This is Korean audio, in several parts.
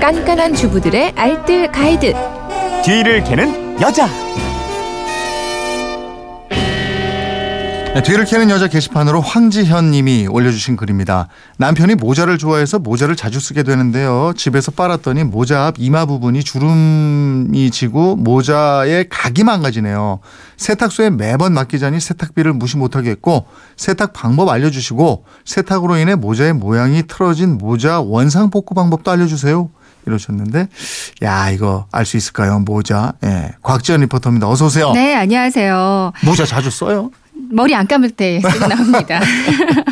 깐깐한 주부들의 알뜰 가이드. 뒤를 캐는 여자. 네, 뒤를 캐는 여자 게시판으로 황지현 님이 올려주신 글입니다. 남편이 모자를 좋아해서 모자를 자주 쓰게 되는데요. 집에서 빨았더니 모자 앞 이마 부분이 주름이 지고 모자에 각이 망가지네요. 세탁소에 매번 맡기자니 세탁비를 무시 못하게 했고 세탁 방법 알려주시고 세탁으로 인해 모자의 모양이 틀어진 모자 원상 복구 방법도 알려주세요. 이러셨는데 야 이거 알 수 있을까요? 모자. 예. 곽지연 리포터입니다. 어서 오세요. 네, 안녕하세요. 모자 자주 써요? 머리 안 감을 때 쓰고 나옵니다.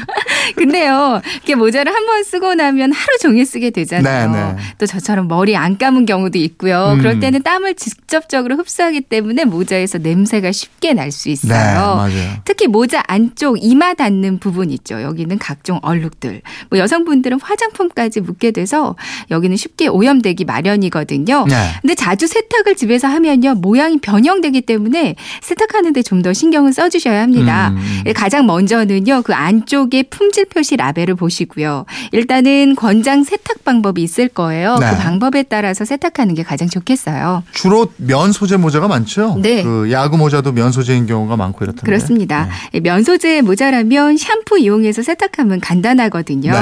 근데요, 이렇게 모자를 한 번 쓰고 나면 하루 종일 쓰게 되잖아요. 네, 네. 또 저처럼 머리 안 감은 경우도 있고요. 음. 그럴 때는 땀을 직접적으로 흡수하기 때문에 모자에서 냄새가 쉽게 날 수 있어요. 네, 맞아요. 특히 모자 안쪽 이마 닿는 부분 있죠. 여기는 각종 얼룩들. 뭐 여성분들은 화장품까지 묻게 돼서 여기는 쉽게 오염되기 마련이거든요. 네. 근데 자주 세탁을 집에서 하면요 모양이 변형되기 때문에 세탁하는데 좀 더 신경을 써주셔야 합니다. 음. 가장 먼저는요 그 안쪽에 품질 표시 라벨을 보시고요. 일단은 권장 세탁 방법이 있을 거예요. 네. 그 방법에 따라서 세탁하는 게 가장 좋겠어요. 주로 면 소재 모자가 많죠? 네. 그 야구 모자도 면 소재인 경우가 많고 이렇던데. 그렇습니다. 면 소재 모자라면 샴푸 이용해서 세탁하면 간단하거든요. 네.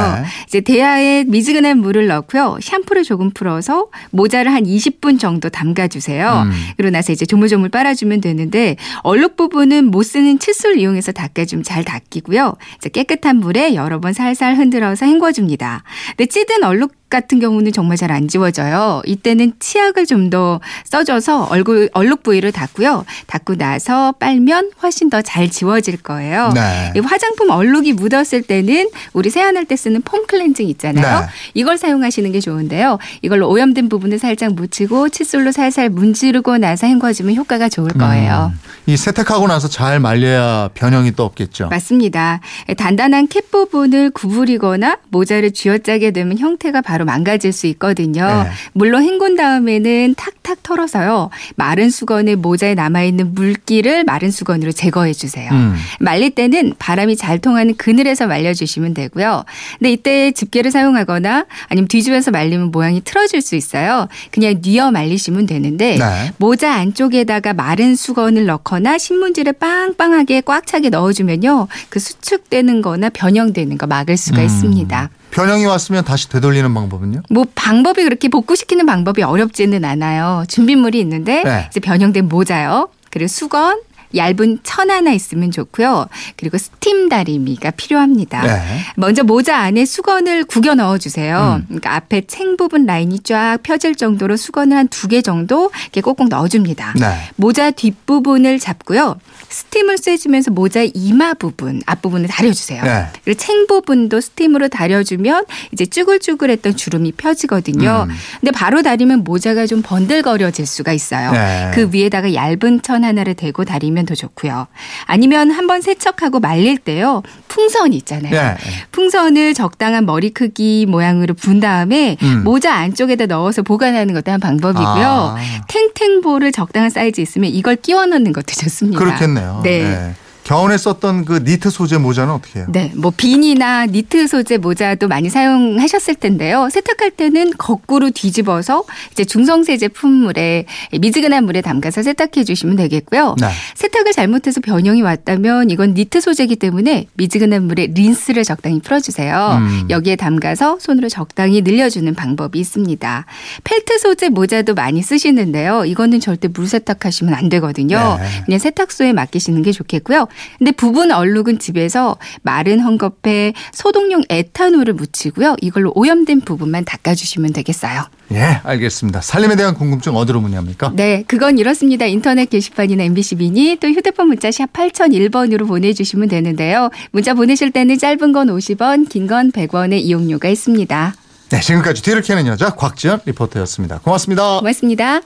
이제 대야에 미지근한 물을 넣고요. 샴푸를 조금 풀어서 모자를 한 20분 정도 담가 주세요. 음. 그러고 나서 이제 조물조물 빨아주면 되는데 얼룩 부분은 못 쓰는 칫솔 이용해서 닦아주면 잘 닦이고요. 이제 깨끗한 물에 여러 번 살살 흔들어서 헹궈줍니다. 근데 찌든 얼룩 같은 경우는 정말 잘 안 지워져요. 이때는 치약을 좀 더 써줘서 얼굴 얼룩 부위를 닦고요. 닦고 나서 빨면 훨씬 더 잘 지워질 거예요. 네. 이 화장품 얼룩이 묻었을 때는 우리 세안할 때 쓰는 폼 클렌징 있잖아요. 네. 이걸 사용하시는 게 좋은데요. 이걸로 오염된 부분을 살짝 묻히고 칫솔로 살살 문지르고 나서 헹궈주면 효과가 좋을 거예요. 음. 이 세탁하고 나서 잘 말려야 변형이 또 없겠죠. 맞습니다. 단단한 캡 부분을 구부리거나 모자를 쥐어짜게 되면 형태가 바로 망가질 수 있거든요. 네. 물론 헹군 다음에는 탁탁 털어서요. 마른 수건에 모자에 남아있는 물기를 마른 수건으로 제거해 주세요. 음. 말릴 때는 바람이 잘 통하는 그늘에서 말려주시면 되고요. 근데 이때 집게를 사용하거나 아니면 뒤집어서 말리면 모양이 틀어질 수 있어요. 그냥 뉘어 말리시면 되는데 네. 모자 안쪽에다가 마른 수건을 넣거나 신문지를 빵빵하게 꽉 차게 넣어주면요. 그 수축되는 거나 변형되는 거 막을 수가 음. 있습니다. 변형이 왔으면 다시 되돌리는 방법은요? 뭐 방법이 그렇게 복구시키는 방법이 어렵지는 않아요. 준비물이 있는데 네. 이제 변형된 모자요. 그리고 수건, 얇은 천 하나 있으면 좋고요. 그리고 스팀 다리미가 필요합니다. 네. 먼저 모자 안에 수건을 구겨 넣어 주세요. 음. 그러니까 앞에 챙 부분 라인이 쫙 펴질 정도로 수건을 한 두 개 정도 이렇게 꼭꼭 넣어 줍니다. 네. 모자 뒷부분을 잡고요. 스팀을 쐬주면서 모자 이마 부분, 앞부분을 다려 주세요. 네. 그리고 챙 부분도 스팀으로 다려 주면 이제 쭈글쭈글했던 주름이 펴지거든요. 음. 근데 바로 다리면 모자가 좀 번들거려질 수가 있어요. 네. 그 위에다가 얇은 천 하나를 대고 다리면 더 좋고요. 아니면 한번 세척하고 말릴 때요. 풍선 있잖아요. 네. 풍선을 적당한 머리 크기 모양으로 분 다음에 음. 모자 안쪽에다 넣어서 보관하는 것도 한 방법이고요. 아. 탱탱볼을 적당한 사이즈 있으면 이걸 끼워 넣는 것도 좋습니다. 그렇겠네요. 네. 겨울에 썼던 그 니트 소재 모자는 어떻게 해요? 네, 뭐 비니나 니트 소재 모자도 많이 사용하셨을 텐데요. 세탁할 때는 거꾸로 뒤집어서 이제 중성세 제품물에 미지근한 물에 담가서 세탁해 주시면 되겠고요. 네. 세탁을 잘못해서 변형이 왔다면 이건 니트 소재이기 때문에 미지근한 물에 린스를 적당히 풀어주세요. 음. 여기에 담가서 손으로 적당히 늘려주는 방법이 있습니다. 펠트 소재 모자도 많이 쓰시는데요. 이거는 절대 물 세탁하시면 안 되거든요. 네. 그냥 세탁소에 맡기시는 게 좋겠고요. 근데 부분 얼룩은 집에서 마른 헝겊에 소독용 에탄올을 묻히고요. 이걸로 오염된 부분만 닦아주시면 되겠어요. 예, 알겠습니다. 살림에 대한 궁금증 어디로 문의합니까? 네, 그건 이렇습니다. 인터넷 게시판이나 MBC 미니 또 휴대폰 문자 샵 8001번으로 보내주시면 되는데요. 문자 보내실 때는 짧은 건 50원, 긴 건 100원의 이용료가 있습니다. 네, 지금까지 뒤를 캐는 여자 곽지연 리포터였습니다. 고맙습니다. 고맙습니다.